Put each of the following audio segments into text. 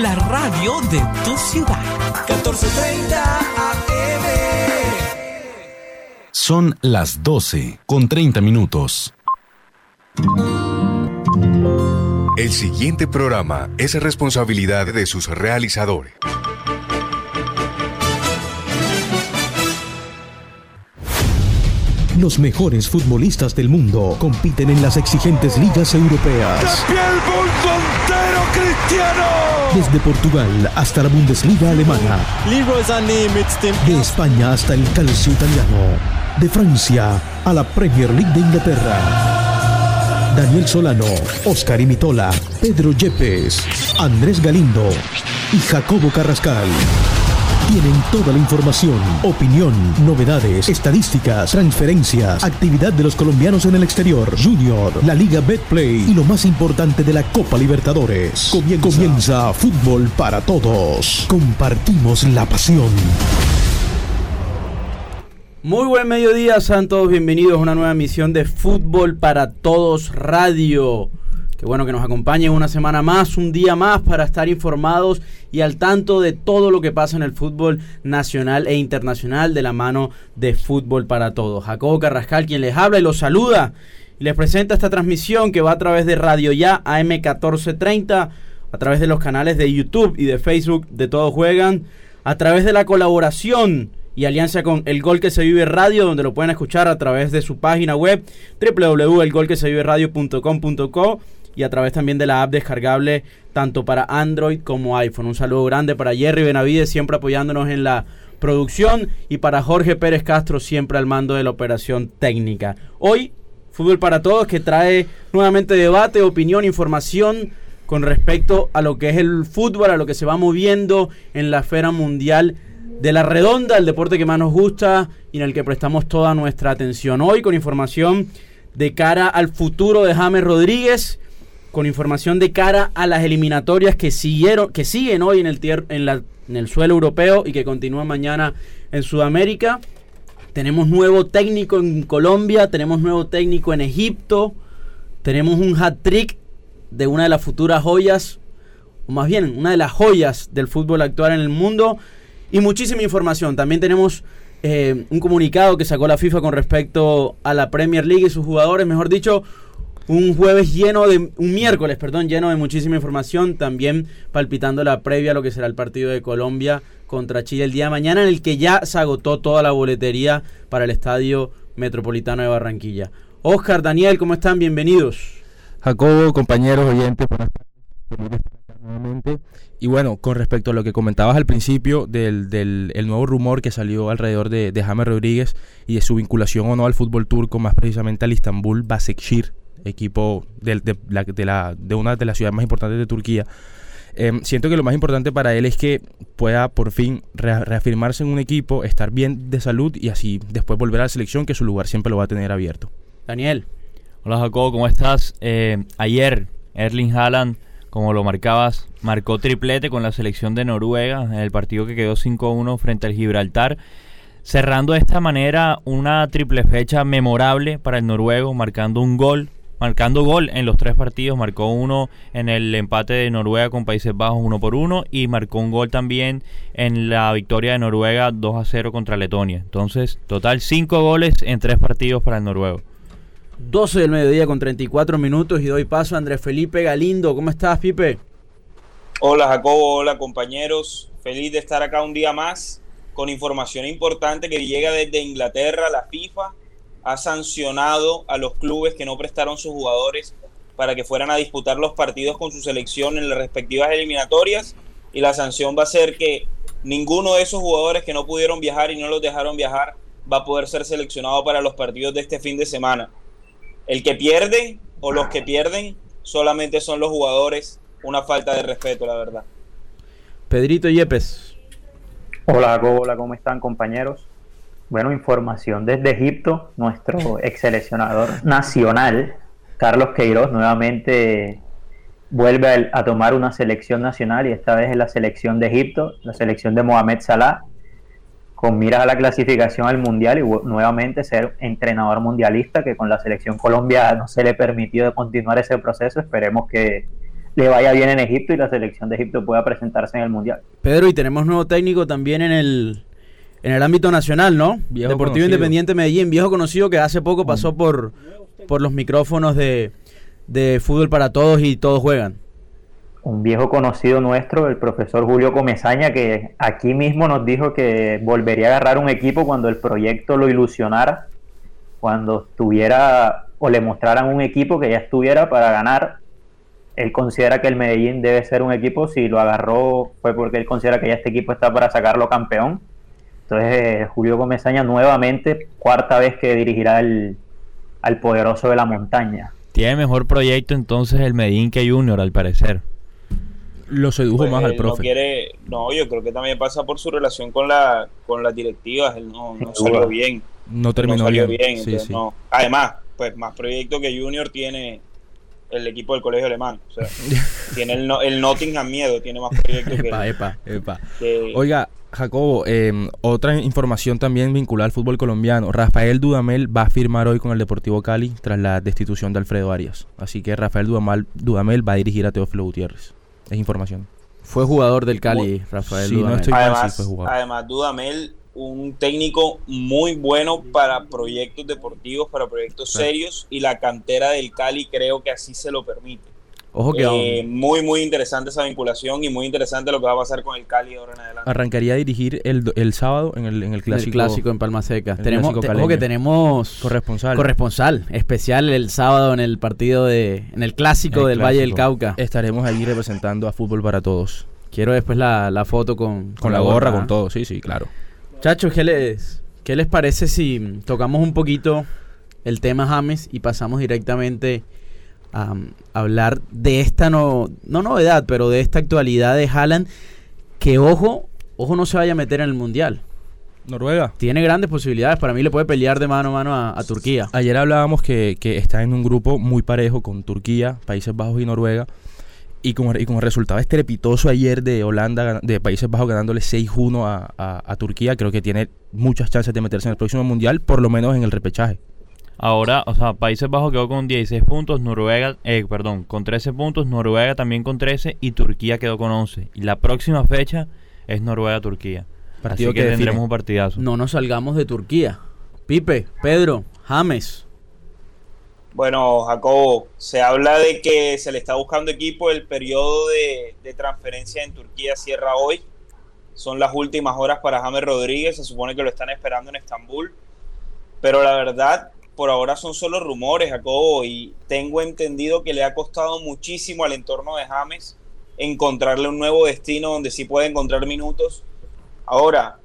la radio de tu ciudad. 1430 AM. Son las 12 con 30 minutos. El siguiente programa es responsabilidad de sus realizadores. Los mejores futbolistas del mundo compiten en las exigentes ligas europeas. Desde Portugal hasta la Bundesliga alemana. De España hasta el calcio italiano. De Francia a la Premier League de Inglaterra. Daniel Solano, Oscar Imitola, Pedro Yepes, Andrés Galindo y Jacobo Carrascal tienen toda la información, opinión, novedades, estadísticas, transferencias, actividad de los colombianos en el exterior, Junior, la Liga Betplay y lo más importante de la Copa Libertadores. Comienza, Comienza Fútbol para Todos. Compartimos la pasión. Muy buen mediodía, Santos. Bienvenidos a una nueva emisión de Fútbol para Todos Radio. Qué bueno que nos acompañen una semana más, un día más para estar informados y al tanto de todo lo que pasa en el fútbol nacional e internacional de la mano de Fútbol para Todos. Jacobo Carrascal quien les habla y los saluda y les presenta esta transmisión que va a través de Radio Ya AM 1430, a través de los canales de YouTube y de Facebook de Todos Juegan, a través de la colaboración y alianza con El Gol que se vive Radio, donde lo pueden escuchar a través de su página web www.elgolqueseviveradio.com.co y a través también de la app descargable tanto para Android como iPhone. Un saludo grande para Jerry Benavides, siempre apoyándonos en la producción, y para Jorge Pérez Castro, siempre al mando de la operación técnica. Hoy, Fútbol para Todos, que trae nuevamente debate, opinión, información con respecto a lo que es el fútbol, a lo que se va moviendo en la esfera mundial de la redonda, el deporte que más nos gusta y en el que prestamos toda nuestra atención. Hoy con información de cara al futuro de James Rodríguez, con información de cara a las eliminatorias que siguieron, que siguen hoy en el, en, en el suelo europeo y que continúan mañana en Sudamérica. Tenemos nuevo técnico en Colombia, tenemos nuevo técnico en Egipto, tenemos un hat-trick de una de las futuras joyas, o más bien una de las joyas del fútbol actual en el mundo, y muchísima información. También tenemos eh, un comunicado que sacó la FIFA con respecto a la Premier League y sus jugadores, mejor dicho, un jueves lleno de, un miércoles, perdón, lleno de muchísima información, también palpitando la previa a lo que será el partido de Colombia contra Chile el día de mañana, en el que ya se agotó toda la boletería para el Estadio Metropolitano de Barranquilla. Oscar, Daniel, ¿cómo están? Bienvenidos. Jacobo, compañeros, oyentes, buenas tardes. Y bueno, con respecto a lo que comentabas al principio del, del el nuevo rumor que salió alrededor de, de Rodríguez y de su vinculación o no al fútbol turco, más precisamente al Istanbul Basekshir, equipo de, de, la, de, la, de una de las ciudades más importantes de Turquía. Eh, siento que lo más importante para él es que pueda por fin re reafirmarse en un equipo, estar bien de salud y así después volver a la selección, que su lugar siempre lo va a tener abierto. Daniel. Hola Jacobo, ¿cómo estás? Eh, ayer Erling Haaland, como lo marcabas, marcó triplete con la selección de Noruega en el partido que quedó 5-1 frente al Gibraltar cerrando de esta manera una triple fecha memorable para el noruego, marcando un gol marcando gol en los tres partidos. Marcó uno en el empate de Noruega con Países Bajos, uno por uno, y marcó un gol también en la victoria de Noruega 2 a 0 contra Letonia. Entonces, total cinco goles en tres partidos para el noruego. 12 del mediodía con 34 minutos y doy paso a Andrés Felipe Galindo. ¿Cómo estás, Pipe? Hola, Jacobo. Hola, compañeros. Feliz de estar acá un día más con información importante que llega desde Inglaterra, la FIFA ha sancionado a los clubes que no prestaron sus jugadores para que fueran a disputar los partidos con su selección en las respectivas eliminatorias y la sanción va a ser que ninguno de esos jugadores que no pudieron viajar y no los dejaron viajar va a poder ser seleccionado para los partidos de este fin de semana. El que pierde o los que pierden solamente son los jugadores, una falta de respeto, la verdad. Pedrito Yepes. Hola, hola, ¿cómo están compañeros? Bueno, información desde Egipto, nuestro ex seleccionador nacional, Carlos Queiroz, nuevamente vuelve a, tomar una selección nacional y esta vez es la selección de Egipto, la selección de Mohamed Salah, con miras a la clasificación al Mundial y nuevamente ser entrenador mundialista, que con la selección Colombia no se le permitió continuar ese proceso. Esperemos que le vaya bien en Egipto y la selección de Egipto pueda presentarse en el Mundial. Pedro, y tenemos nuevo técnico también en el, en el ámbito nacional, ¿no? Deportivo Independiente Medellín, viejo conocido que hace poco pasó por, por los micrófonos de, de Fútbol para Todos y Todos Juegan. Un viejo conocido nuestro, el profesor Julio Comezaña, que aquí mismo nos dijo que volvería a agarrar un equipo cuando el proyecto lo ilusionara, cuando estuviera o le mostraran un equipo que ya estuviera para ganar él considera que el Medellín debe ser un equipo, si lo agarró fue porque él considera que ya este equipo está para sacarlo campeón. Entonces eh, Julio Gómez nuevamente, cuarta vez que dirigirá al poderoso de la montaña. Tiene mejor proyecto entonces el Medellín que Junior, al parecer. Lo sedujo pues más al profe. No, quiere, no, yo creo que también pasa por su relación con la con las directivas. Él no, salió bien. No terminó bien. Además, pues más proyecto que Junior tiene el equipo del colegio alemán. O sea, tiene el, el Nottingham miedo, tiene más proyectos que, epa, epa. Oiga, Jacobo, em, otra información también vinculada al fútbol colombiano. Rafael Dudamel va a firmar hoy con el Deportivo Cali tras la destitución de Alfredo Arias. Así que Rafael Dudamel, Dudamel va a dirigir a Teófilo Gutiérrez. Es información. Fue jugador del Cali, Rafael sí, No estoy además, fue jugador. además, Dudamel un técnico muy bueno para proyectos deportivos, para proyectos serios y la cantera del Cali creo que así se lo permite. Ojo que eh, muy muy interesante esa vinculación y muy interesante lo que va a pasar con el Cali ahora en adelante. Arrancaría a dirigir el, el sábado en el, en el clásico, clásico en Palma Seca. Tenemos ojo que tenemos corresponsal corresponsal especial el sábado en el partido de en el clásico del Valle del Cauca. Estaremos allí representando a Fútbol para Todos. Quiero después la, la foto con, con, la, gorra, con todo. Sí, sí, claro. Chachos, ¿qué les, ¿qué les parece si tocamos un poquito el tema James y pasamos directamente a, hablar de esta no, no novedad, pero de esta actualidad de Haaland que ojo, ojo no se vaya a meter en el mundial. Noruega. Tiene grandes posibilidades. Para mí le puede pelear de mano a mano a, Turquía. Ayer hablábamos que, que, está en un grupo muy parejo con Turquía, Países Bajos y Noruega. Y como, y como resultado estrepitoso ayer de Holanda, de Países Bajos ganándole 6-1 a, a, Turquía, creo que tiene muchas chances de meterse en el próximo Mundial, por lo menos en el repechaje. Ahora, o sea, Países Bajos quedó con 16 puntos, Noruega, eh, perdón, con 13 puntos, Noruega también con 13 y Turquía quedó con 11. Y la próxima fecha es Noruega-Turquía. Partido Así que, que tendremos un partidazo. No nos salgamos de Turquía. Pipe, Pedro, James, bueno, Jacobo, se habla de que se le está buscando equipo. El periodo de, transferencia en Turquía cierra hoy. Son las últimas horas para James Rodríguez. Se supone que lo están esperando en Estambul. Pero la verdad, por ahora son solo rumores, Jacobo. Y tengo entendido que le ha costado muchísimo al entorno de James encontrarle un nuevo destino donde sí puede encontrar minutos. Ahora,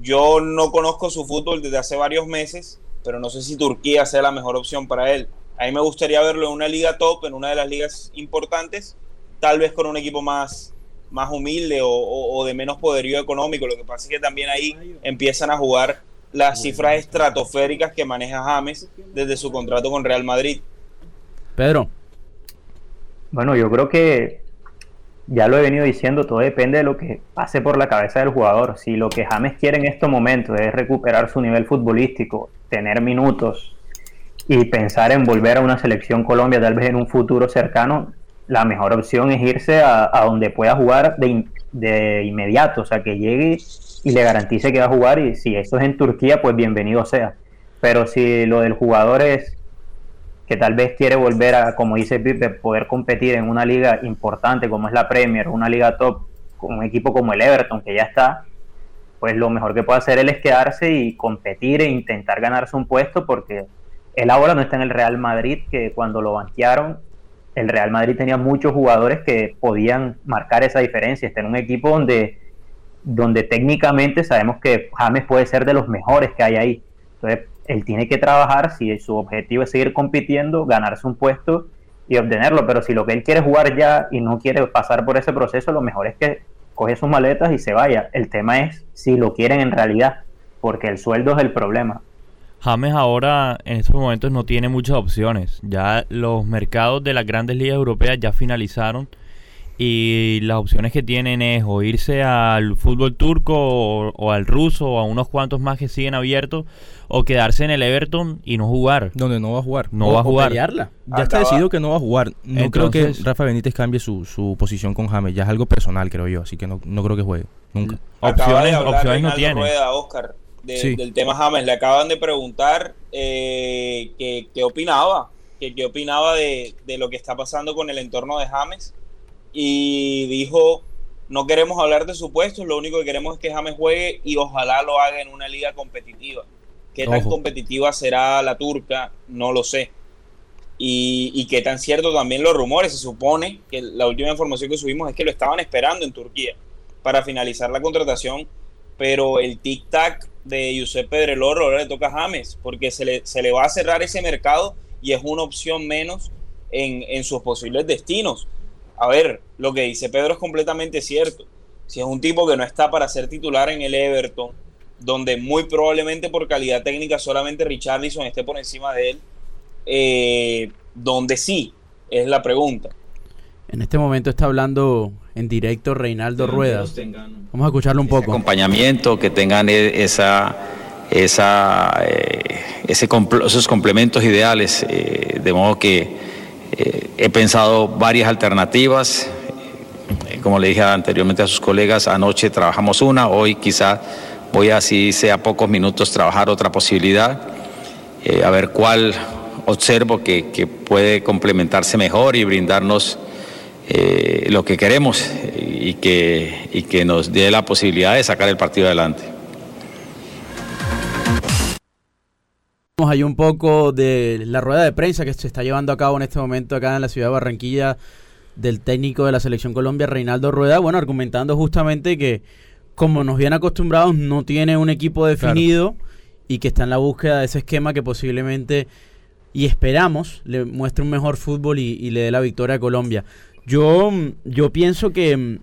yo no conozco su fútbol desde hace varios meses pero no sé si Turquía sea la mejor opción para él. A mí me gustaría verlo en una liga top, en una de las ligas importantes, tal vez con un equipo más, más humilde o, de menos poderío económico. Lo que pasa es que también ahí empiezan a jugar las cifras estratosféricas que maneja James desde su contrato con Real Madrid. Pedro. Bueno, yo creo que ya lo he venido diciendo, todo depende de lo que pase por la cabeza del jugador. Si lo que James quiere en estos momentos es recuperar su nivel futbolístico, tener minutos y pensar en volver a una selección Colombia tal vez en un futuro cercano, la mejor opción es irse a, donde pueda jugar de, de, inmediato, o sea, que llegue y le garantice que va a jugar y si eso es en Turquía, pues bienvenido sea. Pero si lo del jugador es que tal vez quiere volver a, como dice Pipe, poder competir en una liga importante como es la Premier, una liga top, con un equipo como el Everton, que ya está, pues lo mejor que puede hacer él es quedarse y competir e intentar ganarse un puesto, porque él ahora no está en el Real Madrid, que cuando lo banquearon, el Real Madrid tenía muchos jugadores que podían marcar esa diferencia, está en un equipo donde, donde técnicamente sabemos que James puede ser de los mejores que hay ahí. Entonces, él tiene que trabajar, si su objetivo es seguir compitiendo, ganarse un puesto y obtenerlo, pero si lo que él quiere es jugar ya y no quiere pasar por ese proceso, lo mejor es que coge sus maletas y se vaya. El tema es si lo quieren en realidad, porque el sueldo es el problema. James ahora en estos momentos no tiene muchas opciones. Ya los mercados de las grandes ligas europeas ya finalizaron y las opciones que tienen es o irse al fútbol turco o, al ruso o a unos cuantos más que siguen abiertos o quedarse en el Everton y no jugar. Donde no va a jugar. No va a jugar. Ya está decidido que no va a jugar. No creo que Rafa Benítez cambie su, su posición con James. Ya es algo personal, creo yo. Así que no, no creo que juegue. Nunca. Opciones, opciones no tiene. Oscar, del tema James. Le acaban de preguntar eh, qué, opinaba. Que, qué opinaba de, de lo que está pasando con el entorno de James y dijo, no queremos hablar de supuestos, lo único que queremos es que James juegue y ojalá lo haga en una liga competitiva. ¿Qué tan competitiva será la turca? No lo sé. Y, y, qué tan cierto también los rumores. Se supone que la última información que subimos es que lo estaban esperando en Turquía para finalizar la contratación, pero el tic-tac de Giuseppe Pedrelor ahora le toca a James, porque se le, se le va a cerrar ese mercado y es una opción menos en, en sus posibles destinos a ver, lo que dice Pedro es completamente cierto. Si es un tipo que no está para ser titular en el Everton, donde muy probablemente por calidad técnica solamente Richarlison esté por encima de él, eh, donde sí, es la pregunta. En este momento está hablando en directo Reinaldo Rueda. Vamos a escucharlo un poco. Acompañamiento, que tengan e-, esa, esa, eh, ese, esos complementos ideales, eh, de modo que eh, he pensado varias alternativas. Como le dije anteriormente a sus colegas, anoche trabajamos una, hoy quizá voy a, si sea pocos minutos, trabajar otra posibilidad, eh, a ver cuál observo que, puede complementarse mejor y brindarnos lo que queremos y que, y que nos dé la posibilidad de sacar el partido adelante. Hay un poco de la rueda de prensa que se está llevando a cabo en este momento acá en la ciudad de Barranquilla del técnico de la selección Colombia, Reinaldo Rueda, bueno, argumentando justamente que como nos vienen acostumbrados no tiene un equipo definido y que está en la búsqueda de ese esquema que posiblemente y esperamos le muestre un mejor fútbol y, le dé la victoria a Colombia. Yo, yo pienso que,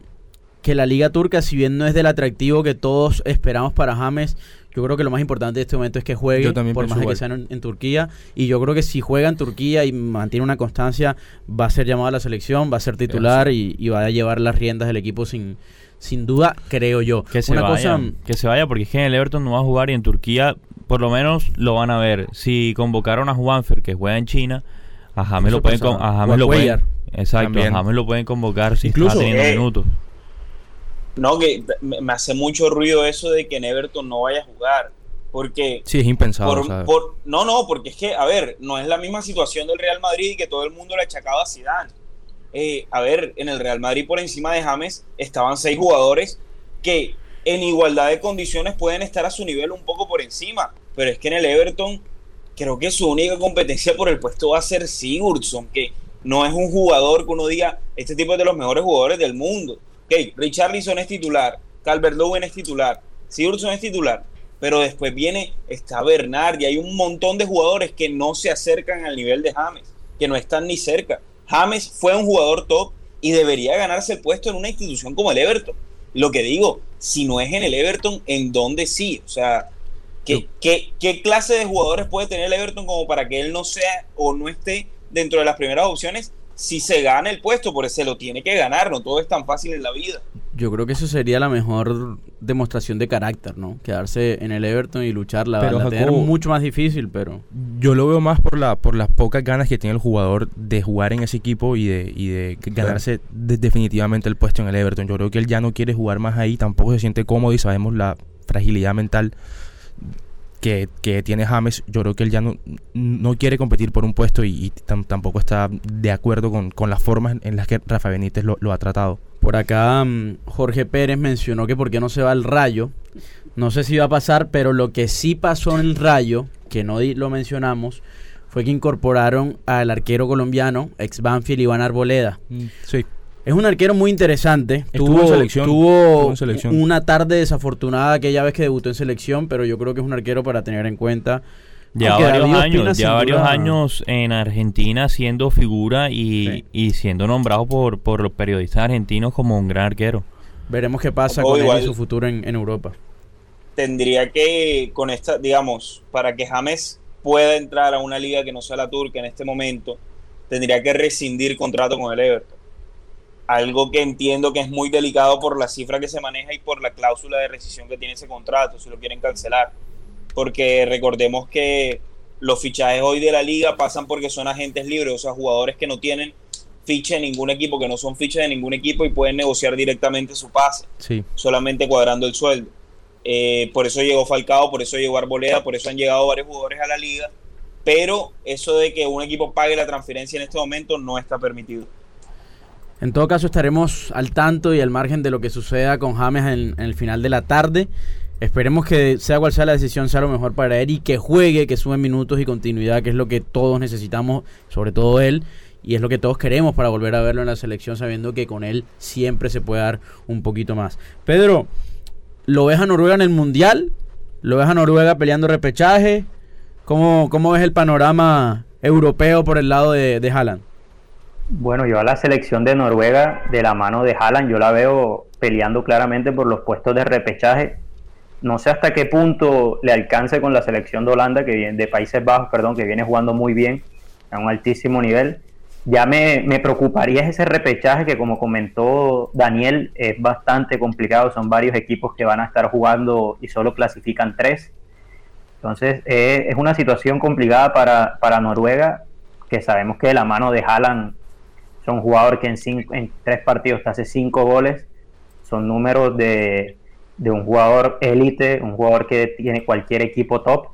que la liga turca, si bien no es del atractivo que todos esperamos para James, yo creo que lo más importante de este momento es que juegue, por más que sea en, Turquía. Y yo creo que si juega en Turquía y mantiene una constancia, va a ser llamado a la selección, va a ser titular y, va a llevar las riendas del equipo sin, sin duda, creo yo. Que se, vaya, que se vaya, porque es que en el Everton no va a jugar y en Turquía por lo menos lo van a ver. Si convocaron a Juanfer, que juega en China, a James lo pueden, a James lo pueden, exacto, a James lo pueden convocar si Incluso, está teniendo eh, minutos. No, que me hace mucho ruido eso de que en Everton no vaya a jugar. Porque. Sí, es impensado. no, no, porque es que, a ver, no es la misma situación del Real Madrid y que todo el mundo le achacaba a Zidane. Eh, a ver, en el Real Madrid por encima de James estaban seis jugadores que en igualdad de condiciones pueden estar a su nivel un poco por encima. Pero es que en el Everton creo que su única competencia por el puesto va a ser Sigurdsson, que no es un jugador que uno diga, este tipo es de los mejores jugadores del mundo. Ok, Richarlison es titular, Calvert Lewin es titular, Sigurdsson es titular, pero después viene, está Bernard y hay un montón de jugadores que no se acercan al nivel de James, que no están ni cerca. James fue un jugador top y debería ganarse el puesto en una institución como el Everton. Lo que digo, si no es en el Everton, ¿en dónde sí? O sea, ¿qué, qué, qué clase de jugadores puede tener el Everton como para que él no sea o no esté dentro de las primeras opciones si se gana el puesto, porque se lo tiene que ganar, no todo es tan fácil en la vida. Yo creo que eso sería la mejor demostración de carácter, ¿no? Quedarse en el Everton y luchar la, pero, la mucho más difícil, pero yo lo veo más por la por las pocas ganas que tiene el jugador de jugar en ese equipo y de, y de ganarse definitivamente el puesto en el Everton. Yo creo que él ya no quiere jugar más ahí, tampoco se siente cómodo y sabemos la fragilidad mental que, tiene James, yo creo que él ya no, no quiere competir por un puesto y, tampoco está de acuerdo con, las formas en las que Rafa Benítez lo, ha tratado. Por acá mm, Jorge Pérez mencionó que por qué no se va al Rayo. No sé si va a pasar, pero lo que sí pasó en el Rayo, que no lo mencionamos, fue que incorporaron al arquero colombiano, ex Banfield Iván Arboleda. Mm, sí. Es un arquero muy interesante. tuvo, selección, tuvo una tarde desafortunada aquella vez que debutó en selección, pero yo creo que es un arquero para tener en cuenta. Ya varios años, ya varios años en Argentina siendo figura y, siendo nombrado por, por los periodistas argentinos como un gran arquero. Veremos qué pasa con él y su futuro en, en Europa. Tendría que, con esta, digamos, para que James pueda entrar a una liga que no sea la turca en este momento, tendría que rescindir contrato con el Everton algo que entiendo que es muy delicado por la cifra que se maneja y por la cláusula de rescisión que tiene ese contrato, si lo quieren cancelar. Porque recordemos que los fichajes hoy de la liga pasan porque son agentes libres, o sea, jugadores que no tienen ficha en ningún equipo, que no son fichas de ningún equipo y pueden negociar directamente su pase, Sí. solamente cuadrando el sueldo. Eh, por eso llegó Falcao, por eso llegó Arboleda, por eso han llegado varios jugadores a la liga, pero eso de que un equipo pague la transferencia en este momento no está permitido. En todo caso, estaremos al tanto y al margen de lo que suceda con James en, en el final de la tarde. Esperemos que sea cual sea la decisión, sea lo mejor para él y que juegue, que sume minutos y continuidad, que es lo que todos necesitamos, sobre todo él, y es lo que todos queremos para volver a verlo en la selección, sabiendo que con él siempre se puede dar un poquito más. Pedro, ¿lo ves a Noruega en el Mundial? ¿Lo ves a Noruega peleando repechaje? ¿Cómo, cómo ves el panorama europeo por el lado de, de Haaland? Bueno, yo a la selección de Noruega, de la mano de Haaland, yo la veo peleando claramente por los puestos de repechaje. No sé hasta qué punto le alcance con la selección de Holanda, que viene, de Países Bajos, perdón, que viene jugando muy bien, a un altísimo nivel. Ya me, me preocuparía ese repechaje que, como comentó Daniel, es bastante complicado. Son varios equipos que van a estar jugando y solo clasifican tres. Entonces, eh, es una situación complicada para, para Noruega, que sabemos que de la mano de Haaland son jugador que en, cinco, en tres partidos te hace cinco goles. Son números de, de un jugador élite, un jugador que tiene cualquier equipo top.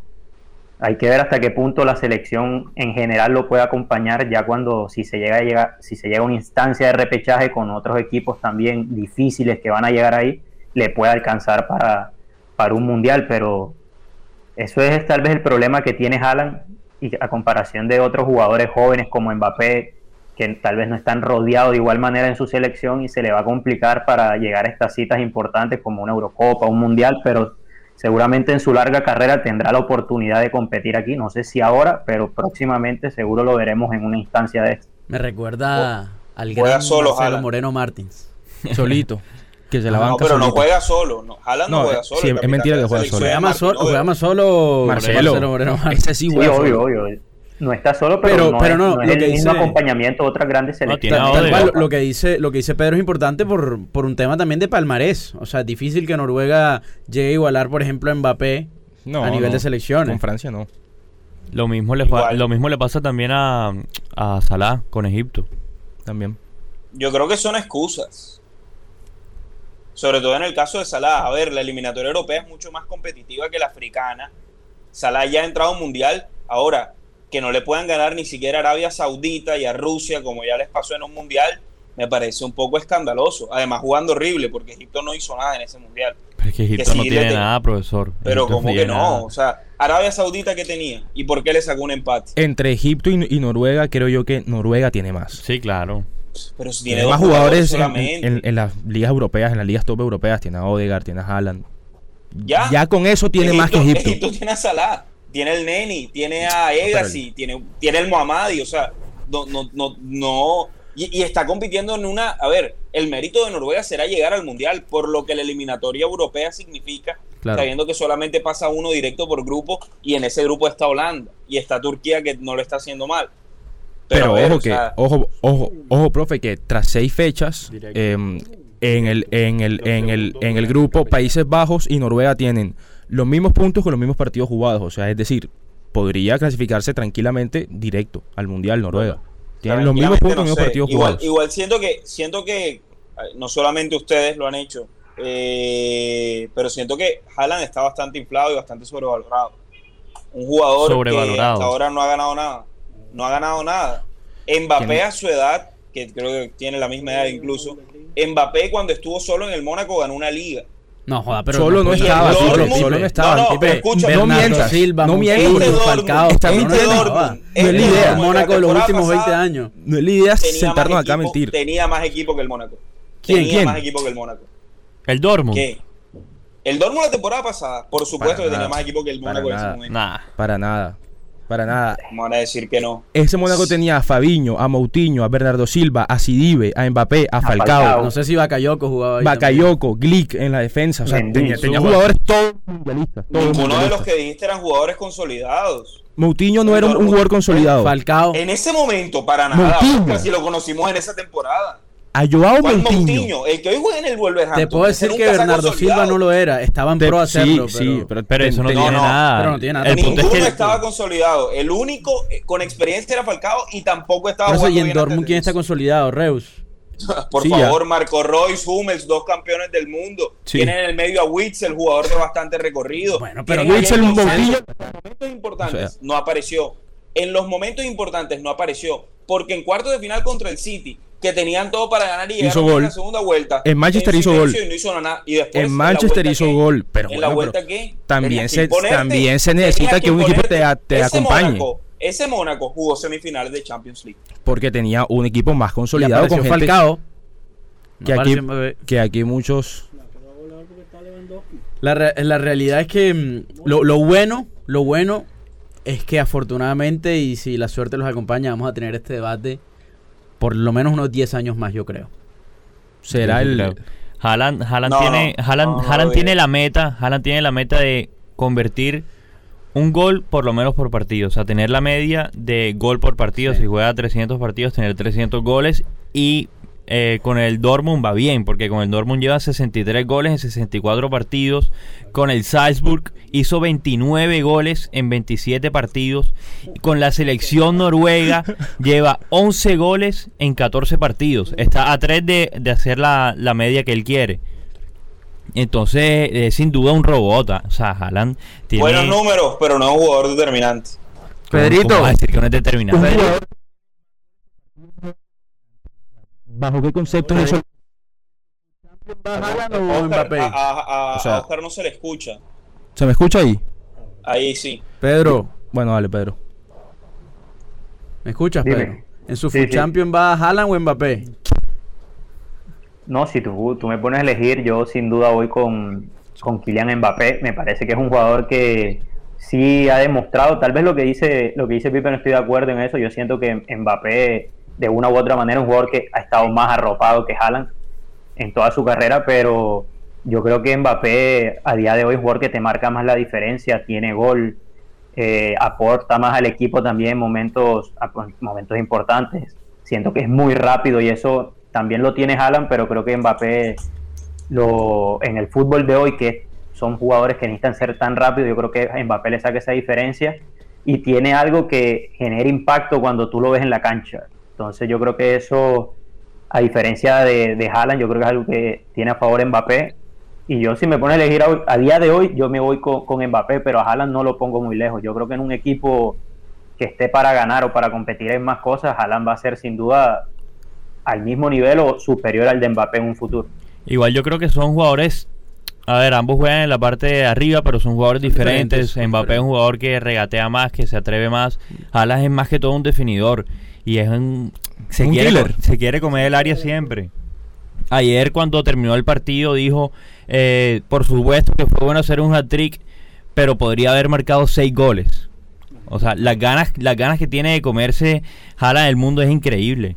Hay que ver hasta qué punto la selección en general lo puede acompañar ya cuando si se llega a llegar, si se llega a una instancia de repechaje con otros equipos también difíciles que van a llegar ahí, le puede alcanzar para, para un mundial, pero eso es tal vez el problema que tiene Haaland y a comparación de otros jugadores jóvenes como Mbappé, que tal vez no están rodeados de igual manera en su selección y se le va a complicar para llegar a estas citas importantes como una Eurocopa, un Mundial, pero seguramente en su larga carrera tendrá la oportunidad de competir aquí. No sé si ahora, pero próximamente seguro lo veremos en una instancia de esta. Me recuerda al Juega gran solo, Marcelo. Moreno Martins. Solito. Que se la No, banca pero no juega solo. No, Haaland no, No, juega solo. sí, es mentira que juega solo. Juega más solo, solo Marcelo. Moreno Martins. Ese sí Sí, juega obvio, solo. obvio. No está solo, pero, Pero- no, pero es, no, no es lo el que mismo dice- acompañamiento de otras grandes selecciones. lo, lo que dice, lo que dice Pedro es importante por, por un tema también de palmarés. O sea, es difícil que Noruega llegue a igualar, por ejemplo, a Mbappé No, a nivel no. de selecciones. Con Francia no. Lo mismo, le, lo mismo le pasa también a, a Salah con Egipto. También. Yo creo que son excusas. Sobre todo en el caso de Salah. A ver, la eliminatoria europea es mucho más competitiva que la africana. Salah ya ha entrado a un mundial. Ahora, que no le puedan ganar ni siquiera a Arabia Saudita y a Rusia, como ya les pasó en un mundial, me parece un poco escandaloso. Además, jugando horrible, porque Egipto no hizo nada en ese mundial. Pero es que Egipto no tiene nada, profesor. Pero Egipto como que no, nada. o sea, Arabia Saudita que tenía y por qué le sacó un empate. Entre Egipto y, y Noruega, creo yo que Noruega tiene más. Sí, claro. Pero si tiene Tiene dos más jugadores en, solamente. en- en las ligas europeas, en las ligas top europeas. Tiene a Odegaard, tiene a Haaland. Ya. Ya con eso tiene más que Egipto. Egipto tiene a Salah, tiene el Neni, tiene a Egassi, tiene, tiene el Mohammadi, o sea, no, no, no, no. Y, y está compitiendo en una. A ver, el mérito de Noruega será llegar al mundial, por lo que la eliminatoria europea significa, Claro. sabiendo que solamente pasa uno directo por grupo, y en ese grupo está Holanda, y está Turquía que no lo está haciendo mal. Pero, ver, ojo o que, sea, ojo, ojo, ojo, profe, que tras seis fechas em, en el, en el, en el, en el grupo Países Bajos y Noruega tienen los mismos puntos con los mismos partidos jugados. O sea, es decir, podría clasificarse tranquilamente directo al Mundial Noruega. Tienen los mismos puntos, no los mismos partidos igual, jugados. Igual siento que, siento que eh, no solamente ustedes lo han hecho, eh, pero siento que Haaland está bastante inflado y bastante sobrevalorado. Un jugador que hasta ahora no ha ganado nada. No ha ganado nada. Mbappé a su edad, que creo que tiene la misma edad incluso, Mbappé cuando estuvo solo en el Mónaco ganó una liga. No, joda, pero Solo no estaba, el solo, no estaba. No, no, no mientas, Silva, no mientas. Este Falcao, Está este mintiendo. Dortmund, No es la idea. La Mónaco de los últimos 20 pasada años. No es la idea sentarnos acá a mentir. Tenía más equipo que el Mónaco. ¿Quién, Tenía quién? más equipo que el Mónaco. El Dortmund. ¿Qué? El Dortmund la temporada pasada, por supuesto que tenía más equipo que el Mónaco en ese nada. momento. Nah. Para nada. Para nada. ¿Cómo van a decir que no? Ese Mónaco tenía a Fabiño, a Moutinho, a Bernardo Silva, a Sidibe, a Mbappé, a Falcao, Falcao. No sé si Bakayoko jugaba ahí. Bakayoko, Glick en la defensa. O sea, Mendy, tenía, jugadores todos mundialistas. todos Ninguno de los que dijiste eran jugadores consolidados. Moutinho no era un, jugador consolidado. Falcao. En ese momento, para nada. Moutinho. Casi lo conocimos en esa temporada. A Joao ¿Cuál Moutinho. Moutinho? El que hoy juega en el Wolverhampton. Te puedo decir que Bernardo Silva no lo era. Estaba en Te- pro a hacerlo. sí, pero, sí, pero, Pero eso no tiene no, nada. pero no tiene nada. El Ninguno que estaba consolidado. El único eh, con experiencia era Falcao y tampoco estaba eso, jugando y en bien Dortmund, ¿quién está consolidado? Reus. Por Sí, ya. favor, Marco Royce, Hummels, dos campeones del mundo. Sí. Tienen en el medio a Witzel, jugador de bastante recorrido. Bueno, pero Witzel, los momentos importantes O sea. no apareció. En los momentos importantes no apareció. Porque en cuartos de final contra el City, que tenían todo para ganar y Hizo llegaron en gol. la segunda vuelta. En Manchester en hizo gol. Y no hizo nada. Y después, En Manchester hizo que- gol, pero ¿En la bueno, vuelta pero qué? también se- imponerte. también se necesita que un equipo te- te Ese acompañe. Mónaco- ese Mónaco jugó semifinales de Champions League. porque tenía un equipo más consolidado con gente Falcao. que No aquí, Mbappé. que aquí muchos La, re- la realidad es que mm, lo, lo bueno, lo bueno es que afortunadamente y si la suerte los acompaña, vamos a tener este debate por lo menos unos 10 años más, yo creo. será el Creo. Haaland, Haaland No, tiene, Haaland, no, no Haaland lo tiene la meta, Haaland tiene la meta de convertir un gol por lo menos por partido, o sea, tener la media de gol por partido, si juega 300 partidos, tener 300 goles y eh, con el Dortmund va bien, porque con el Dortmund lleva 63 goles en 64 partidos, con el Salzburg hizo 29 goles en 27 partidos, y con la selección noruega lleva 11 goles en 14 partidos, está a 3 de, de hacer la, la media que él quiere. Entonces, es sin duda un robot. ah. O sea, Haaland tiene. Buenos números, pero no un jugador determinante. ¿Cómo- Pedrito. cómo vas a decir que no es determinante? Bajo qué concepto es eso o Mbappé? a, a- a- O sea- a Oscar no se le escucha. se me escucha ahí Ahí sí. Pedro, bueno dale Pedro ¿me escuchas, Dime. Pedro? ¿En su Sí, Food sí. Champion va Haaland o Mbappé? No, si tú, tú me pones a elegir, yo sin duda voy con, con Kylian Mbappé. Me parece que es un jugador que sí ha demostrado, tal vez lo que dice lo que dice Pipe no estoy de acuerdo en eso. Yo siento que Mbappé de una u otra manera un jugador que ha estado más arropado que Haaland en toda su carrera, pero yo creo que Mbappé a día de hoy es un jugador que te marca más la diferencia, tiene gol, eh, aporta más al equipo también en momentos, momentos importantes. Siento que es muy rápido y eso también lo tiene Haaland, pero creo que Mbappé lo, en el fútbol de hoy, que son jugadores que necesitan ser tan rápidos, yo creo que Mbappé le saca esa diferencia y tiene algo que genera impacto cuando tú lo ves en la cancha. Entonces yo creo que eso, a diferencia de, de Haaland, yo creo que es algo que tiene a favor Mbappé. Y yo si me pone a elegir a, a día de hoy, yo me voy con, con Mbappé, pero a Haaland no lo pongo muy lejos. Yo creo que en un equipo que esté para ganar o para competir en más cosas, Haaland va a ser sin duda al mismo nivel o superior al de Mbappé en un futuro. Igual yo creo que son jugadores. A ver, ambos juegan en la parte de arriba, pero son jugadores diferentes. Mbappé es un jugador que regatea más, que se atreve más. Haaland es más que todo un definidor. Y es un. Se, Un quiere, killer. se quiere comer el área siempre. Ayer, cuando terminó el partido, dijo: eh, Por supuesto que fue bueno hacer un hat-trick, pero podría haber marcado seis goles. O sea, las ganas, las ganas que tiene de comerse Haaland el mundo es increíble.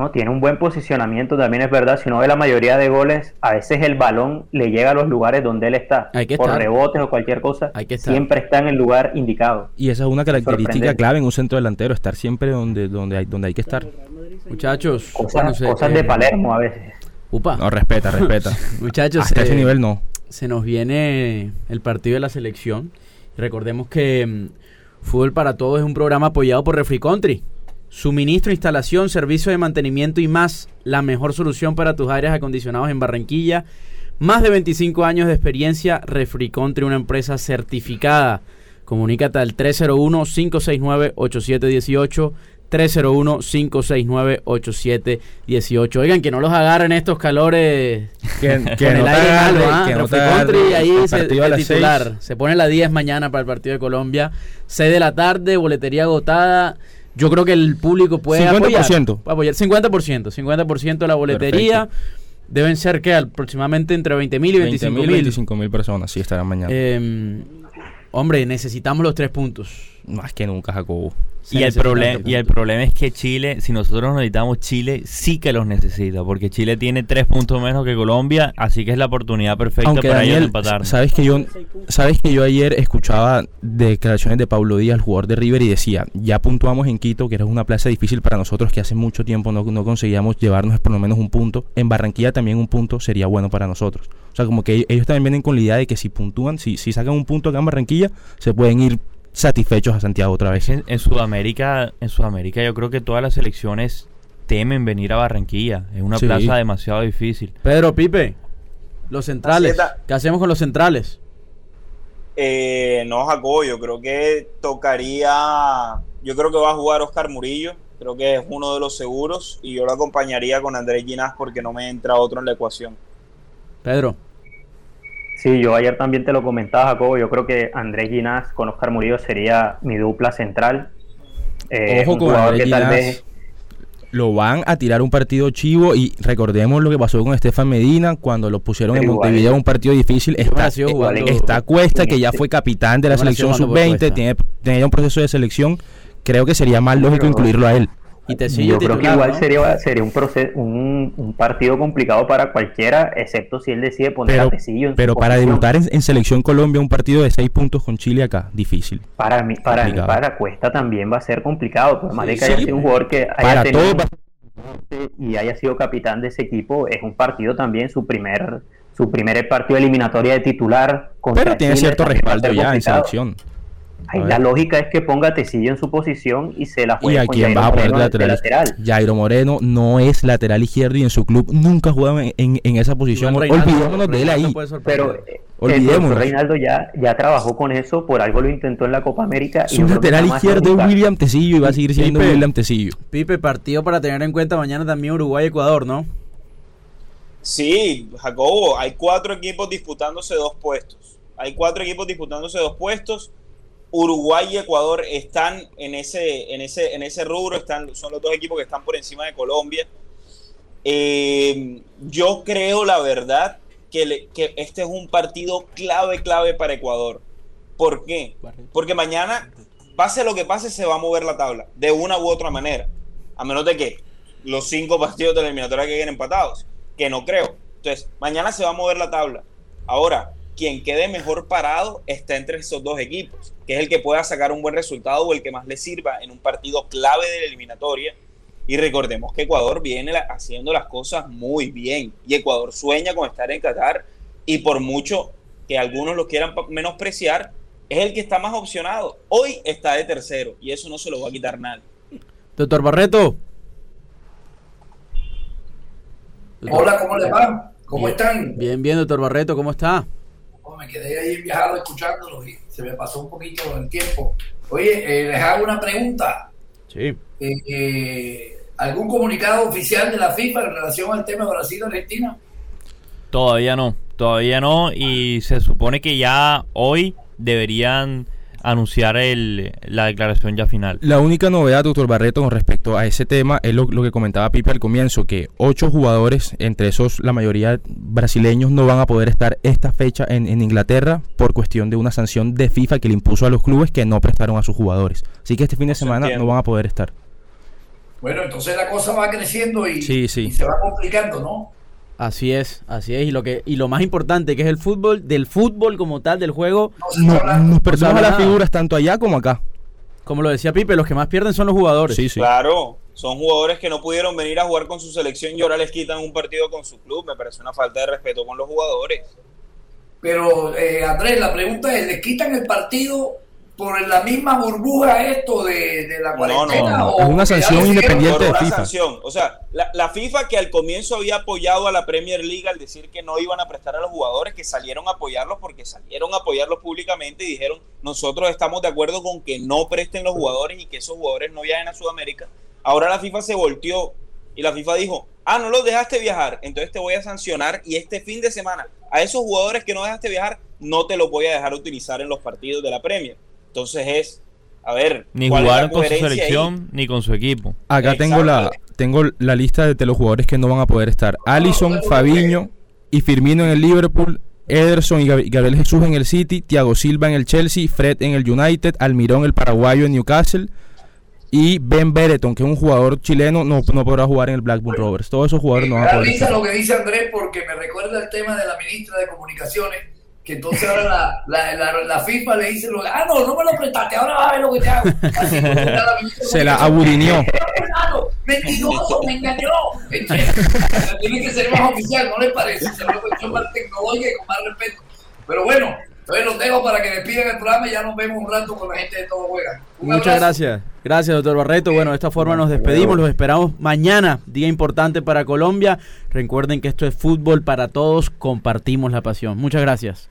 ¿No? Tiene un buen posicionamiento, también es verdad. Si uno ve la mayoría de goles, a veces el balón le llega a los lugares donde él está. Hay que por estar. rebotes o cualquier cosa, Hay que estar. siempre está en el lugar indicado. y esa es una característica clave en un centro delantero estar siempre donde donde hay donde hay que estar Muchachos, Cosas, bueno, se- cosas eh, de Palermo a veces. Upa. no respeta respeta Muchachos, hasta ese eh, nivel no se nos viene el partido de la selección. Recordemos que mm, Fútbol para Todos es un programa apoyado por Refri Country. Suministro, instalación, servicio de mantenimiento y más. La mejor solución para tus aires acondicionados en Barranquilla. Más de 25 años de experiencia. Refri Country, una empresa certificada. Comunícate al 301-569-8718. 301-569-8718. Oigan, que no los agarren estos calores que, que con el no te aire malo, ¿ah? que no Country, ahí el se, el titular. Se pone la 10 mañana para el partido de Colombia. 6 de la tarde, boletería agotada. Yo creo que el público puede 50%. apoyar. apoyar. 50%. 50% de la boletería. Deben ser que aproximadamente entre 20 mil y 25 20.000, mil. 25 mil personas sí estarán mañana Eh, hombre, necesitamos los tres puntos. más que nunca Jacobo y el, problema y el problema es que Chile, si nosotros necesitamos Chile, sí que los necesita, porque Chile tiene tres puntos menos que Colombia, así que es la oportunidad perfecta para ellos empatar. Sabes que yo, sabes que yo ayer escuchaba declaraciones de Pablo Díaz, el jugador de River, y decía, ya puntuamos en Quito, que era una plaza difícil para nosotros, que hace mucho tiempo no, no conseguíamos llevarnos por lo menos un punto. En Barranquilla también un punto sería bueno para nosotros. O sea, como que ellos también vienen con la idea de que si puntúan, si, si sacan un punto acá en Barranquilla, se pueden ir satisfechos a Santiago otra vez. En, Sudamérica, en Sudamérica yo creo que todas las selecciones temen venir a Barranquilla. Es una plaza demasiado difícil. Pedro Pipe, los centrales. ¿Qué hacemos con los centrales? Eh, no, Jacobo, yo creo que tocaría. Yo creo que va a jugar Oscar Murillo. Creo que es uno de los seguros. Y yo lo acompañaría con Andrés Ginás porque no me entra otro en la ecuación. Pedro. Sí, yo ayer también te lo comentaba, Jacobo. Yo creo que Andrés Ginás con Oscar Murillo sería mi dupla central. Eh, Ojo con Andrés Ginás. Lo van a tirar un partido chivo y recordemos lo que pasó con Estefan Medina cuando lo pusieron en Montevideo un partido difícil. Está, está Cuesta, que ya fue capitán de la selección sub-20, tiene, tiene un proceso de selección. Creo que sería más lógico incluirlo a él. Yo creo que igual sería, sería un, proceso, un, partido complicado para cualquiera, excepto si él decide poner pero, a Tecillo Pero para debutar en, Selección Colombia, un partido de seis puntos con Chile acá, difícil. Para mí, para mí, para Cuesta también va a ser complicado, por más de que haya sido un jugador que haya tenido y haya sido capitán de ese equipo, es un partido también su primer su primer partido eliminatoria de titular. Pero tiene cierto respaldo ya en selección. La lógica es que ponga a Tecillo en su posición y se la juegue. ¿Y a quién va a poner lateral? Jairo Moreno no es lateral izquierdo y en su club nunca jugaba en, esa posición. Olvidémonos de él ahí. Pero eh, Olvidémonos. Reinaldo ya, ya trabajó con eso, por algo lo intentó en la Copa América. Su lateral izquierdo es William Tecillo y va a seguir siendo William Tecillo. Pipe, partido para tener en cuenta mañana también Uruguay-Ecuador, ¿no? Sí, Jacobo, hay cuatro equipos disputándose dos puestos. Hay cuatro equipos disputándose dos puestos Uruguay y Ecuador están en ese, en ese, en ese rubro, están, son los dos equipos que están por encima de Colombia. Eh, yo creo, la verdad, que, que, este es un partido clave, clave para Ecuador. ¿Por qué? Porque mañana, pase lo que pase, se va a mover la tabla, de una u otra manera. A menos de que los cinco partidos de la eliminatoria queden empatados, que no creo. Entonces, mañana se va a mover la tabla. Ahora, quien quede mejor parado está entre esos dos equipos, que es el que pueda sacar un buen resultado o el que más le sirva en un partido clave de la eliminatoria. Y recordemos que Ecuador viene haciendo las cosas muy bien y Ecuador sueña con estar en Qatar y por mucho que algunos lo quieran menospreciar, es el que está más opcionado. Hoy está de tercero y eso no se lo va a quitar nadie. Doctor Barreto. Hola, ¿cómo le va? ¿Cómo están? Bien, bien, doctor Barreto, ¿cómo está? Me quedé ahí viajado escuchándolo y se me pasó un poquito el tiempo. Oye, eh, les hago una pregunta. Sí. Eh, eh, ¿Algún comunicado oficial de la FIFA en relación al tema de Brasil-Argentina? Todavía no, todavía no y se supone que ya hoy deberían anunciar el, la declaración ya final. La única novedad, doctor Barreto, con respecto a ese tema es lo, que comentaba Pipe al comienzo, que ocho jugadores, entre esos la mayoría brasileños, no van a poder estar esta fecha en, Inglaterra por cuestión de una sanción de FIFA que le impuso a los clubes que no prestaron a sus jugadores. Así que este fin de semana no van a poder estar. Bueno, entonces la cosa va creciendo y, y se va complicando, ¿no? Así es, así es. Y lo que y lo más importante que es el fútbol, del fútbol como tal, del juego. nos perdemos a las figuras tanto allá como acá. Como lo decía Pipe, los que más pierden son los jugadores. Sí, sí. Claro, son jugadores que no pudieron venir a jugar con su selección y ahora les quitan un partido con su club. Me parece una falta de respeto con los jugadores. Pero, eh, Andrés, la pregunta es, ¿les quitan el partido por la misma burbuja esto de, la cuarentena? No, es una sanción independiente de FIFA. O sea, la, FIFA que al comienzo había apoyado a la Premier League al decir que no iban a prestar a los jugadores, que salieron a apoyarlos porque salieron a apoyarlos públicamente y dijeron, nosotros estamos de acuerdo con que no presten los jugadores y que esos jugadores no viajen a Sudamérica. Ahora la FIFA se volteó y la FIFA dijo, ah, no los dejaste viajar, entonces te voy a sancionar y este fin de semana a esos jugadores que no dejaste viajar no te los voy a dejar utilizar en los partidos de la Premier. Entonces es, a ver, ni jugaron con su selección ni con su equipo. Acá tengo la tengo la lista de, los jugadores que no van a poder estar. Allison, Fabiño y Firmino en el Liverpool, Ederson y Gabriel Jesús en el City, Thiago Silva en el Chelsea, Fred en el United, Almirón el paraguayo en Newcastle, Y Ben Bereton, que es un jugador chileno, no, no podrá jugar en el Blackburn Rovers. Todos esos jugadores no van a poder. Lo que dice Andrés porque me recuerda el tema de la ministra de Comunicaciones que entonces ahora la, la, la, FIFA le dice, ah, no, no me lo prestaste, ahora vas a ver lo que te hago. Se la aburineó. Mentiroso, me engañó. Tiene que ser más oficial, ¿no le parece? Se lo cuestión más tecnológica y con más respeto. Pero bueno, entonces los dejo para que despidan el programa y ya nos vemos un rato con la gente de Todo Juega. Muchas gracias. Gracias, doctor Barreto. Bueno, de esta forma nos despedimos. Los esperamos mañana, día importante para Colombia. Recuerden que esto es fútbol para todos. Compartimos la pasión. Muchas gracias.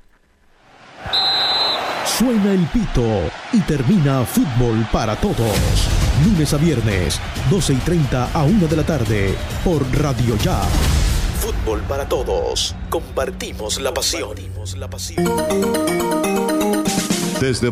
Suena el pito y termina fútbol para todos. Lunes a viernes, 12 y 30 a 1 de la tarde, por Radio Ya. Fútbol para todos. Compartimos la pasión. Desde